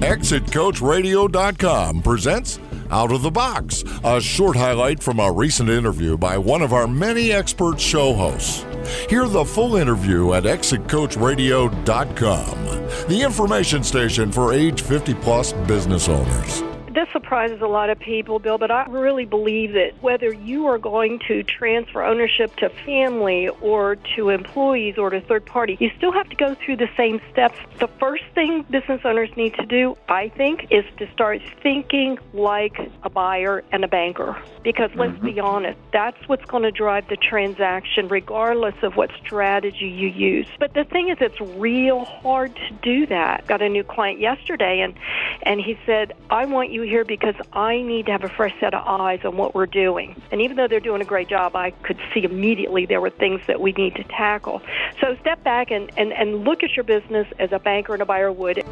ExitCoachRadio.com presents Out of the Box, a short highlight from a recent interview by one of our many expert show hosts. Hear the full interview at ExitCoachRadio.com, the information station for age 50 plus business owners surprises a lot of people, Bill, but I really believe that whether you are going to transfer ownership to family or to employees or to third party, you still have to go through the same steps. The first thing business owners need to do, I think, is to start thinking like a buyer and a banker. Because let's mm-hmm. be honest, that's what's going to drive the transaction, regardless of what strategy you use. But the thing is, it's real hard to do that. Got a new client yesterday, and and he said, "I want you here because I need to have a fresh set of eyes on what we're doing. And even though they're doing a great job, I could see immediately there were things that we need to tackle. So step back and, and, and look at your business as a banker and a buyer would.